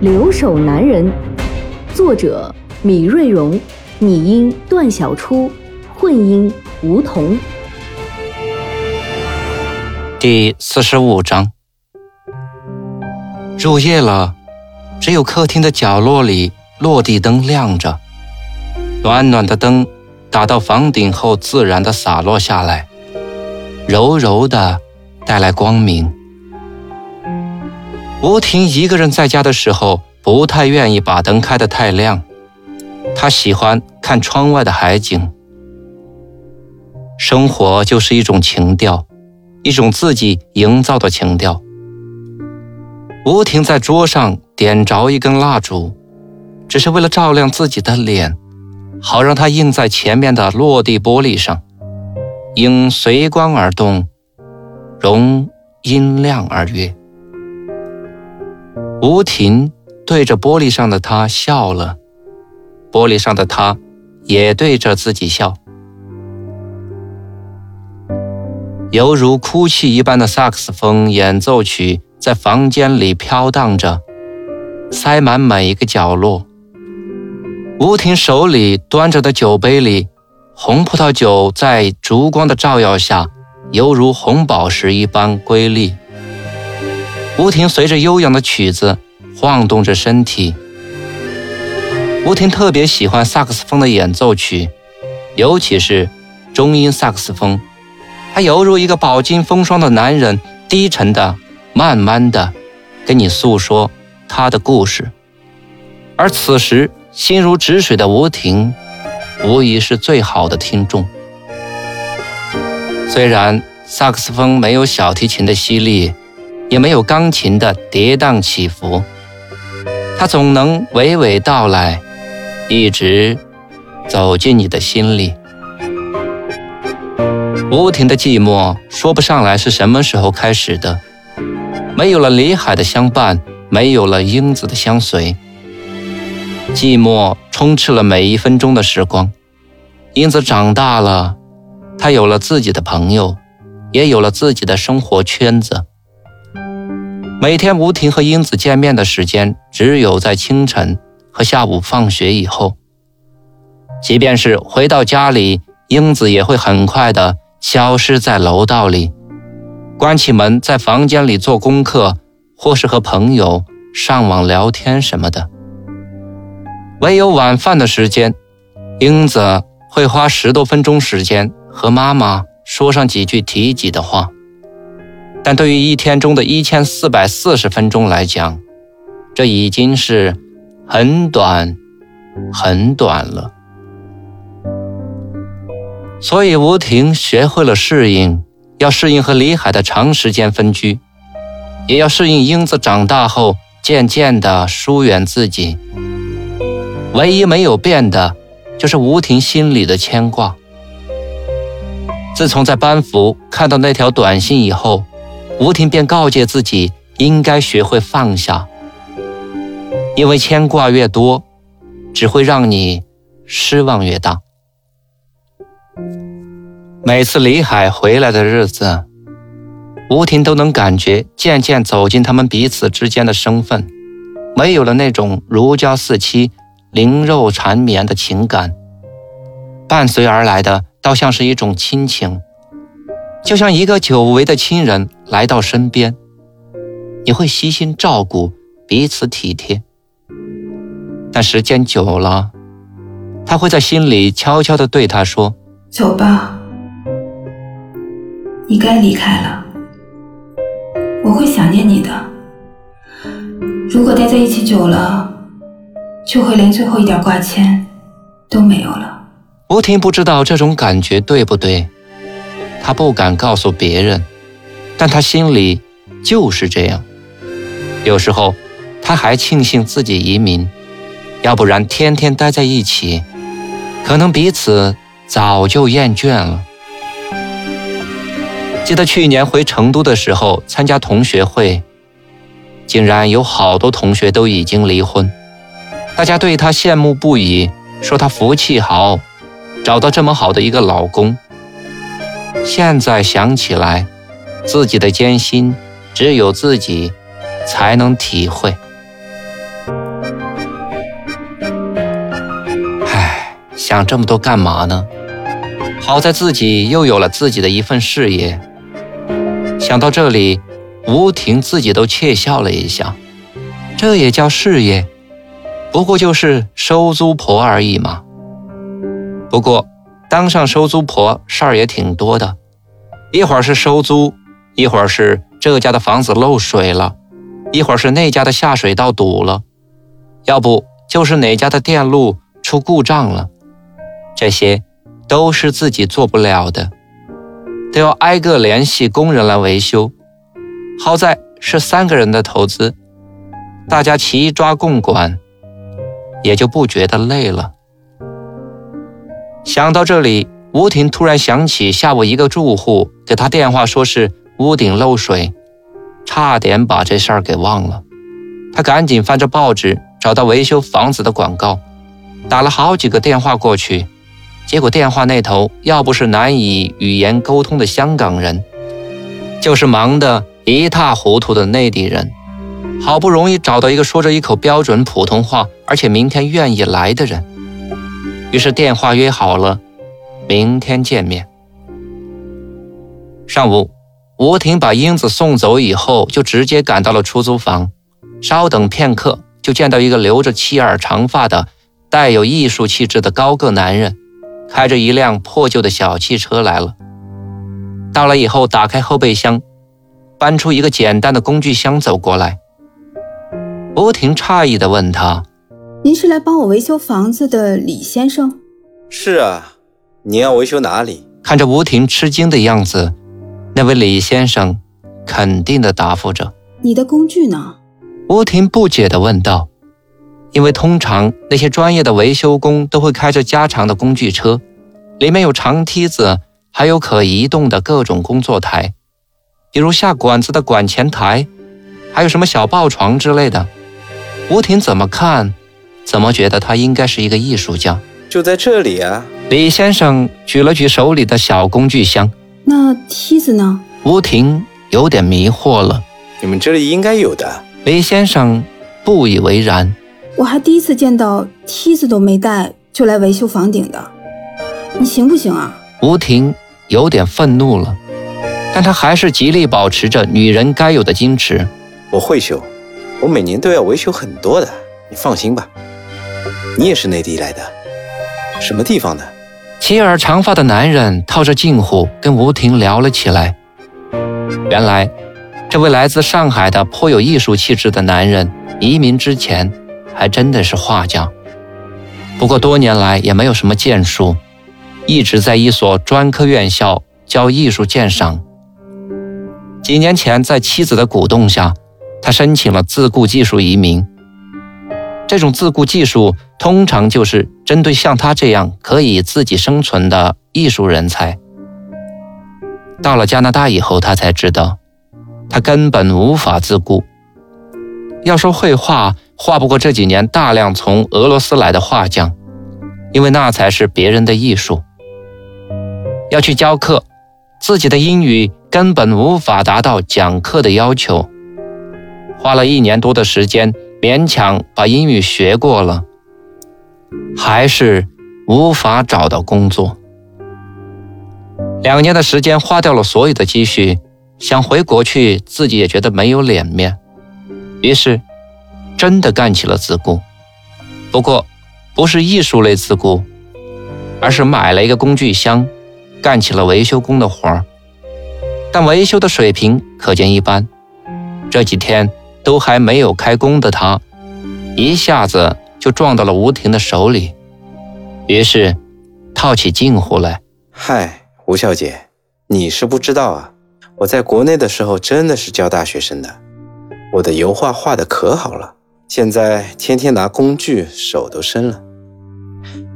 留守男人》，作者米瑞荣，拟音段小初，混音吴桐。第四十五章，入夜了，只有客厅的角落里落地灯亮着，暖暖的灯。打到房顶后，自然的洒落下来，柔柔的带来光明。吴婷一个人在家的时候，不太愿意把灯开得太亮，她喜欢看窗外的海景。生活就是一种情调，一种自己营造的情调。吴婷在桌上点着一根蜡烛，只是为了照亮自己的脸。好让它映在前面的落地玻璃上，影随光而动，容音亮而悦。吴婷对着玻璃上的他笑了，玻璃上的他也对着自己笑。犹如哭泣一般的萨克斯风演奏曲在房间里飘荡着，塞满每一个角落。吴婷手里端着的酒杯里，红葡萄酒在烛光的照耀下，犹如红宝石一般瑰丽。吴婷随着悠扬的曲子晃动着身体。吴婷特别喜欢萨克斯风的演奏曲，尤其是中音萨克斯风，它犹如一个饱经风霜的男人，低沉的、慢慢的，跟你诉说他的故事。而此时。心如止水的吴婷，无疑是最好的听众。虽然萨克斯风没有小提琴的犀利，也没有钢琴的跌宕起伏，它总能娓娓道来，一直走进你的心里。吴婷的寂寞说不上来是什么时候开始的，没有了李海的相伴，没有了英子的相随。寂寞充斥了每一分钟的时光。英子长大了，她有了自己的朋友，也有了自己的生活圈子。每天，吴婷和英子见面的时间只有在清晨和下午放学以后。即便是回到家里，英子也会很快的消失在楼道里，关起门在房间里做功课，或是和朋友上网聊天什么的。唯有晚饭的时间，英子会花十多分钟时间和妈妈说上几句提及的话。但对于一天中的一千四百四十分钟来讲，这已经是很短、很短了。所以吴婷学会了适应，要适应和李海的长时间分居，也要适应英子长大后渐渐的疏远自己。唯一没有变的，就是吴婷心里的牵挂。自从在班服看到那条短信以后，吴婷便告诫自己应该学会放下，因为牵挂越多，只会让你失望越大。每次李海回来的日子，吴婷都能感觉渐渐走进他们彼此之间的身份，没有了那种如胶似漆。灵肉缠绵的情感，伴随而来的，倒像是一种亲情，就像一个久违的亲人来到身边，你会悉心照顾，彼此体贴。但时间久了，他会在心里悄悄地对他说：“走吧，你该离开了，我会想念你的。如果待在一起久了。”就会连最后一点挂牵都没有了。吴婷不知道这种感觉对不对，她不敢告诉别人，但她心里就是这样。有时候，他还庆幸自己移民，要不然天天待在一起，可能彼此早就厌倦了。记得去年回成都的时候参加同学会，竟然有好多同学都已经离婚，大家对他羡慕不已，说他福气好，找到这么好的一个老公。现在想起来，自己的艰辛只有自己才能体会。唉，想这么多干嘛呢？好在自己又有了自己的一份事业。想到这里，吴婷自己都窃笑了一下。这也叫事业？不过就是收租婆而已嘛。不过当上收租婆事儿也挺多的，一会儿是收租，一会儿是这家的房子漏水了，一会儿是那家的下水道堵了，要不就是哪家的电路出故障了。这些都是自己做不了的。都要挨个联系工人来维修，好在是三个人的投资，大家齐抓共管，也就不觉得累了。想到这里，吴婷突然想起下午一个住户给他电话，说是屋顶漏水，差点把这事儿给忘了。他赶紧翻着报纸，找到维修房子的广告，打了好几个电话过去。结果电话那头要不是难以语言沟通的香港人，就是忙得一塌糊涂的内地人。好不容易找到一个说着一口标准普通话，而且明天愿意来的人，于是电话约好了，明天见面。上午，吴婷把英子送走以后，就直接赶到了出租房。稍等片刻，就见到一个留着齐耳长发的、带有艺术气质的高个男人。开着一辆破旧的小汽车来了。到了以后，打开后备箱，搬出一个简单的工具箱走过来。吴婷诧异地问他：“您是来帮我维修房子的李先生？”“是啊，你要维修哪里？”看着吴婷吃惊的样子，那位李先生肯定地答复着：“你的工具呢？”吴婷不解地问道。因为通常那些专业的维修工都会开着加长的工具车，里面有长梯子，还有可移动的各种工作台，比如下管子的管钳台，还有什么小抱床之类的。吴婷怎么看，怎么觉得他应该是一个艺术家。就在这里啊！李先生举了举手里的小工具箱。那梯子呢？吴婷有点迷惑了。你们这里应该有的。李先生不以为然。我还第一次见到梯子都没带就来维修房顶的，你行不行啊？吴婷有点愤怒了，但她还是极力保持着女人该有的矜持。我会修，我每年都要维修很多的，你放心吧。你也是内地来的，什么地方的？齐耳长发的男人套着近乎跟吴婷聊了起来。原来，这位来自上海的颇有艺术气质的男人移民之前。还真的是画家，不过多年来也没有什么建树，一直在一所专科院校教艺术鉴赏。几年前，在妻子的鼓动下，他申请了自雇技术移民。这种自雇技术通常就是针对像他这样可以自己生存的艺术人才。到了加拿大以后，他才知道，他根本无法自雇。要说绘画，画不过这几年大量从俄罗斯来的画匠，因为那才是别人的艺术。要去教课，自己的英语根本无法达到讲课的要求。花了一年多的时间，勉强把英语学过了，还是无法找到工作。两年的时间花掉了所有的积蓄，想回国去，自己也觉得没有脸面。于是，真的干起了自雇，不过不是艺术类自雇，而是买了一个工具箱，干起了维修工的活儿。但维修的水平可见一斑。这几天都还没有开工的他，一下子就撞到了吴婷的手里，于是套起近乎来：“嗨，吴小姐，你是不知道啊，我在国内的时候真的是教大学生的。”我的油画画的可好了，现在天天拿工具，手都生了。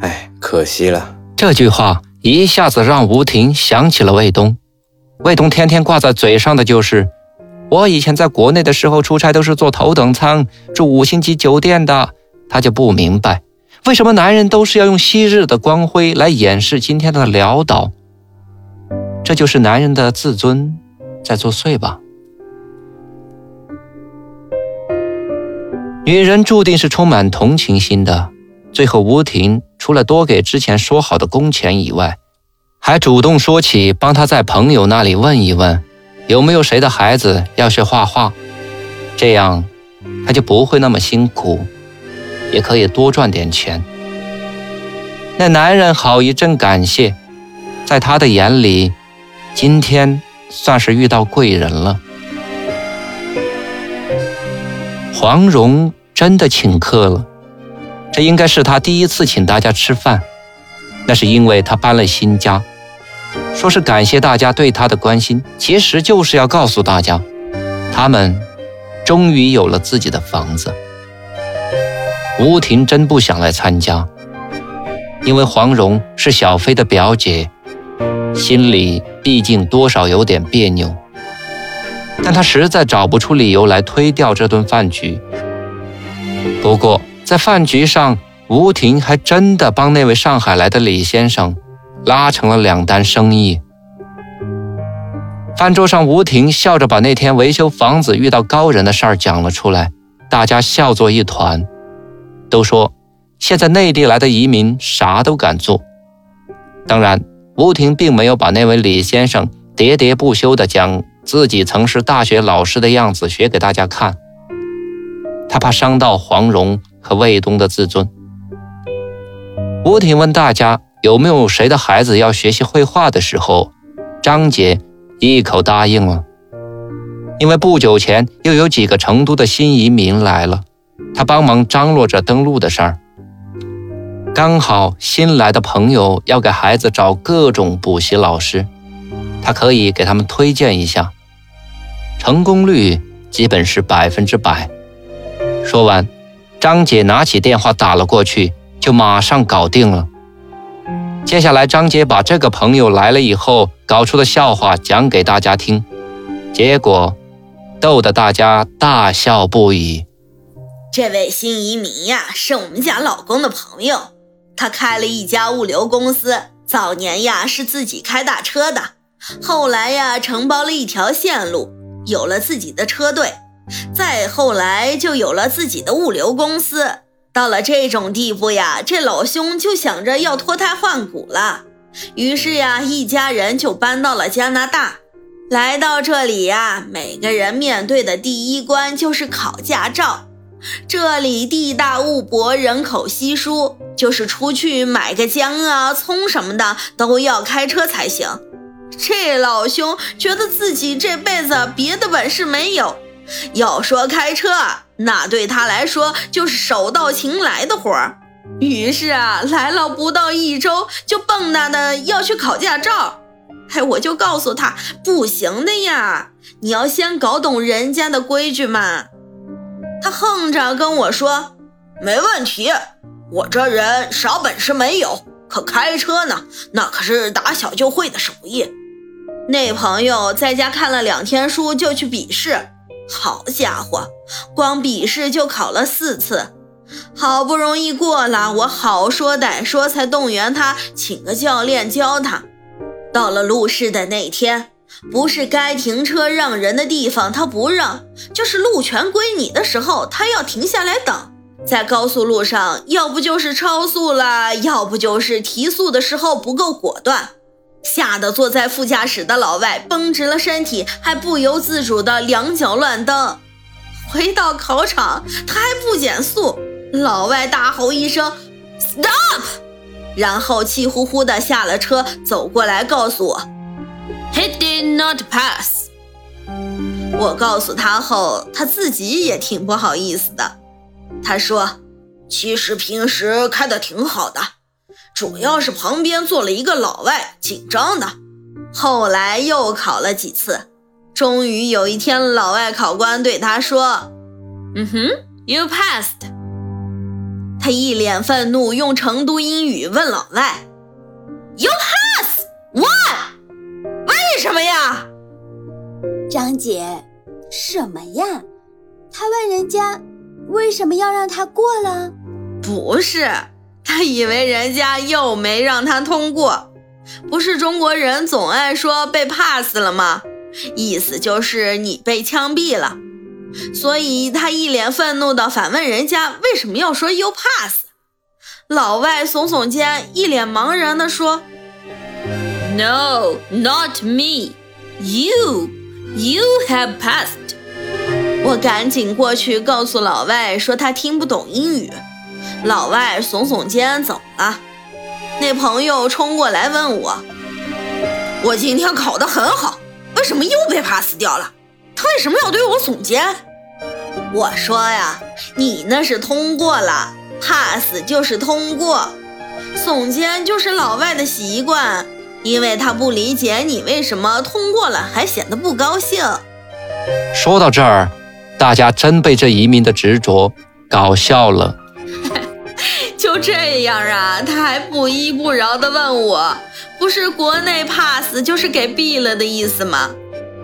哎，可惜了。这句话一下子让吴婷想起了卫东。卫东天天挂在嘴上的就是：我以前在国内的时候出差都是坐头等舱，住五星级酒店的。他就不明白，为什么男人都是要用昔日的光辉来掩饰今天的潦倒。这就是男人的自尊在作祟吧。女人注定是充满同情心的。最后，吴婷除了多给之前说好的工钱以外，还主动说起帮他在朋友那里问一问，有没有谁的孩子要学画画，这样他就不会那么辛苦，也可以多赚点钱。那男人好一阵感谢，在他的眼里，今天算是遇到贵人了。黄蓉。真的请客了，这应该是他第一次请大家吃饭。那是因为他搬了新家，说是感谢大家对他的关心，其实就是要告诉大家，他们终于有了自己的房子。吴婷真不想来参加，因为黄蓉是小飞的表姐，心里毕竟多少有点别扭。但她实在找不出理由来推掉这顿饭局。不过，在饭局上，吴婷还真的帮那位上海来的李先生拉成了两单生意。饭桌上，吴婷笑着把那天维修房子遇到高人的事儿讲了出来，大家笑作一团，都说现在内地来的移民啥都敢做。当然，吴婷并没有把那位李先生喋喋不休地讲自己曾是大学老师的样子学给大家看。他怕伤到黄蓉和卫东的自尊。吴婷问大家有没有谁的孩子要学习绘画的时候，张杰一口答应了。因为不久前又有几个成都的新移民来了，他帮忙张罗着登录的事儿。刚好新来的朋友要给孩子找各种补习老师，他可以给他们推荐一下，成功率基本是百分之百。说完，张姐拿起电话打了过去，就马上搞定了。接下来，张姐把这个朋友来了以后搞出的笑话讲给大家听，结果逗得大家大笑不已。这位新移民呀，是我们家老公的朋友，他开了一家物流公司，早年呀是自己开大车的，后来呀承包了一条线路，有了自己的车队。再后来就有了自己的物流公司，到了这种地步呀，这老兄就想着要脱胎换骨了。于是呀，一家人就搬到了加拿大。来到这里呀，每个人面对的第一关就是考驾照。这里地大物博，人口稀疏，就是出去买个姜啊、葱什么的，都要开车才行。这老兄觉得自己这辈子别的本事没有。要说开车，那对他来说就是手到擒来的活儿。于是啊，来了不到一周，就蹦跶的要去考驾照。哎，我就告诉他不行的呀，你要先搞懂人家的规矩嘛。他横着跟我说：“没问题，我这人啥本事没有，可开车呢，那可是打小就会的手艺。”那朋友在家看了两天书，就去笔试。好家伙，光笔试就考了四次，好不容易过了，我好说歹说才动员他请个教练教他。到了路试的那天，不是该停车让人的地方他不让，就是路权归你的时候，他要停下来等。在高速路上，要不就是超速了，要不就是提速的时候不够果断。吓得坐在副驾驶的老外绷直了身体，还不由自主的两脚乱蹬。回到考场，他还不减速，老外大吼一声 “stop”，然后气呼呼的下了车，走过来告诉我 “he did not pass”。我告诉他后，他自己也挺不好意思的。他说：“其实平时开的挺好的。”主要是旁边坐了一个老外，紧张的。后来又考了几次，终于有一天，老外考官对他说：“嗯哼，You passed。他一脸愤怒，用成都英语问老外：“You pass what？为什么呀？”张姐，什么呀？他问人家为什么要让他过了？不是，他以为人家又没让他通过。不是中国人总爱说被 pass 了吗？意思就是你被枪毙了。所以他一脸愤怒地反问人家为什么要说 you pass。老外耸耸肩，一脸茫然地说：“No, not me. You, you have passed.” 我赶紧过去告诉老外说他听不懂英语。老外耸耸肩走了。那朋友冲过来问我：“我今天考得很好，为什么又被 pass 掉了？他为什么要对我耸肩？”我说呀：“你那是通过了，pass 就是通过，耸肩就是老外的习惯，因为他不理解你为什么通过了还显得不高兴。”说到这儿，大家真被这移民的执着搞笑了。就这样啊，他还不依不饶地问我：“不是国内 pass 就是给毙了的意思吗？”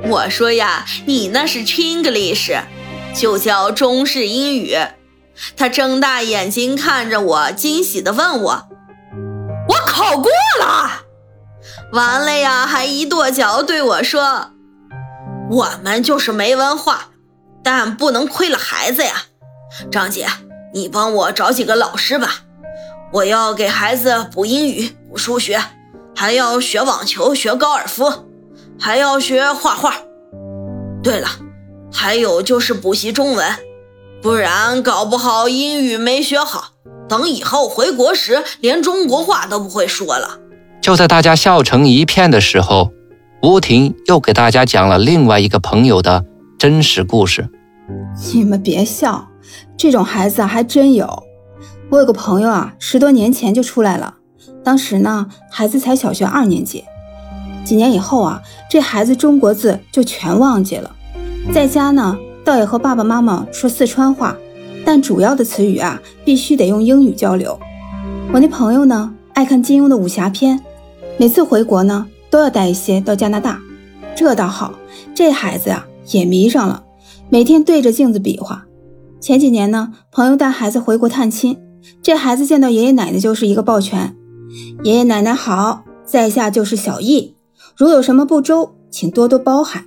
我说呀：“你那是 Chinglish，就叫中式英语。”他睁大眼睛看着我，惊喜地问我：“我考过了？完了呀？”还一跺脚对我说：“我们就是没文化，但不能亏了孩子呀。”张姐，你帮我找几个老师吧。我要给孩子补英语、补数学，还要学网球、学高尔夫，还要学画画。对了，还有就是补习中文，不然搞不好英语没学好，等以后回国时连中国话都不会说了。就在大家笑成一片的时候，吴婷又给大家讲了另外一个朋友的真实故事。你们别笑，这种孩子还真有。我有个朋友啊，十多年前就出来了，当时呢，孩子才小学二年级。几年以后啊，这孩子中国字就全忘记了，在家呢，倒也和爸爸妈妈说四川话，但主要的词语啊，必须得用英语交流。我那朋友呢，爱看金庸的武侠片，每次回国呢，都要带一些到加拿大。这倒好，这孩子啊，也迷上了，每天对着镜子比划。前几年呢，朋友带孩子回国探亲。这孩子见到爷爷奶奶就是一个抱拳，爷爷奶奶好，在下就是小易，如有什么不周，请多多包涵。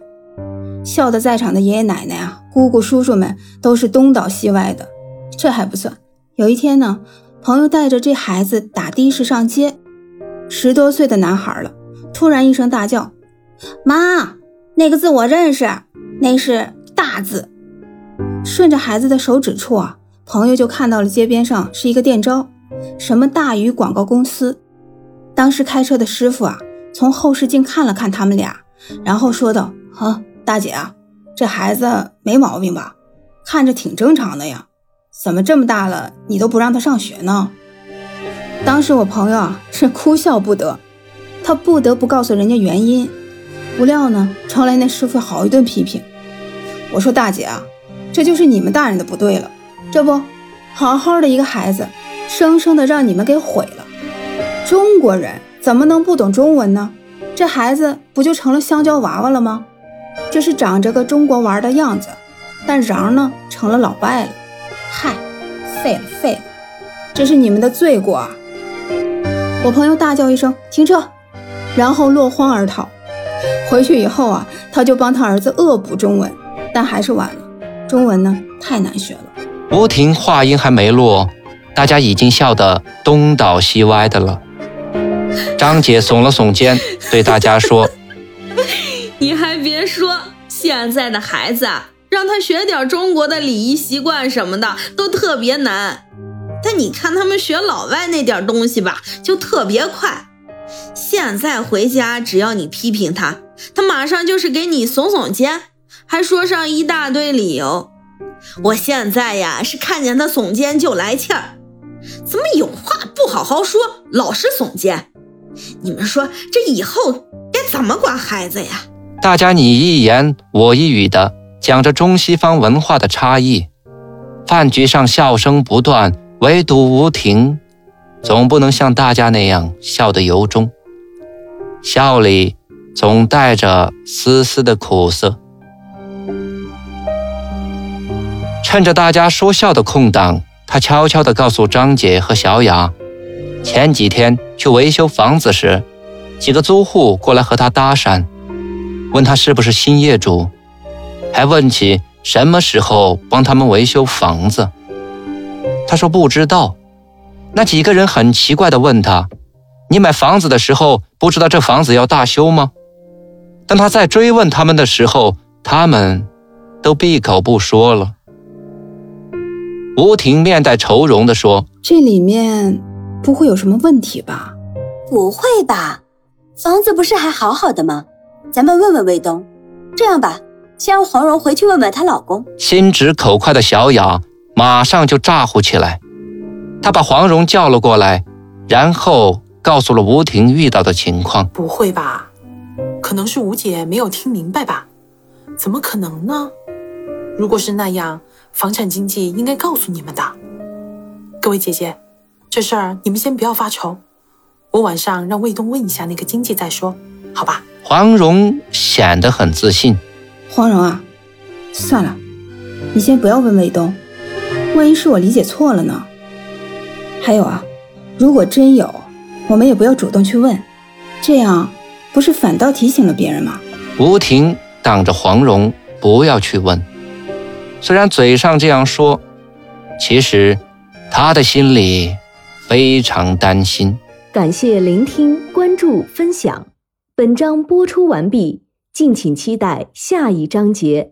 笑得在场的爷爷奶奶啊，姑姑叔叔们都是东倒西歪的。这还不算，有一天呢，朋友带着这孩子打的士上街，十多岁的男孩了，突然一声大叫：“妈，那个字我认识，那是大字。”顺着孩子的手指处啊。朋友就看到了街边上是一个店招，什么大宇广告公司。当时开车的师傅啊，从后视镜看了看他们俩，然后说道：“啊，大姐啊，这孩子没毛病吧？看着挺正常的呀，怎么这么大了你都不让他上学呢？”当时我朋友啊是哭笑不得，他不得不告诉人家原因。不料呢，招来那师傅好一顿批评。我说：“大姐啊，这就是你们大人的不对了。”这不，好好的一个孩子，生生的让你们给毁了。中国人怎么能不懂中文呢？这孩子不就成了香蕉娃娃了吗？这是长着个中国娃的样子，但瓤呢成了老外了。嗨，废了废了，这是你们的罪过啊！我朋友大叫一声停车，然后落荒而逃。回去以后啊，他就帮他儿子恶补中文，但还是晚了，中文呢太难学了。吴婷话音还没落，大家已经笑得东倒西歪的了。张姐耸了耸肩，对大家说：“ 你还别说，现在的孩子啊，让他学点中国的礼仪习惯什么的都特别难。但你看他们学老外那点东西吧，就特别快。现在回家，只要你批评他，他马上就是给你耸耸肩，还说上一大堆理由。”我现在呀是看见他耸肩就来气儿，怎么有话不好好说，老是耸肩？你们说这以后该怎么管孩子呀？大家你一言我一语的讲着中西方文化的差异，饭局上笑声不断，唯独吴婷，总不能像大家那样笑得由衷，笑里总带着丝丝的苦涩。趁着大家说笑的空档，他悄悄地告诉张姐和小雅，前几天去维修房子时，几个租户过来和他搭讪，问他是不是新业主，还问起什么时候帮他们维修房子。他说不知道。那几个人很奇怪地问他：“你买房子的时候不知道这房子要大修吗？”当他再追问他们的时候，他们都闭口不说了。吴婷面带愁容地说：“这里面不会有什么问题吧？不会吧？房子不是还好好的吗？咱们问问卫东。这样吧，先让黄蓉回去问问她老公。”心直口快的小雅马上就咋呼起来，她把黄蓉叫了过来，然后告诉了吴婷遇到的情况。不会吧？可能是吴姐没有听明白吧？怎么可能呢？如果是那样。房产经纪应该告诉你们的，各位姐姐，这事儿你们先不要发愁，我晚上让卫东问一下那个经纪再说，好吧？黄蓉显得很自信。黄蓉啊，算了，你先不要问卫东，万一是我理解错了呢？还有啊，如果真有，我们也不要主动去问，这样不是反倒提醒了别人吗？吴婷挡着黄蓉不要去问。虽然嘴上这样说，其实他的心里非常担心。感谢聆听、关注、分享。本章播出完毕，敬请期待下一章节。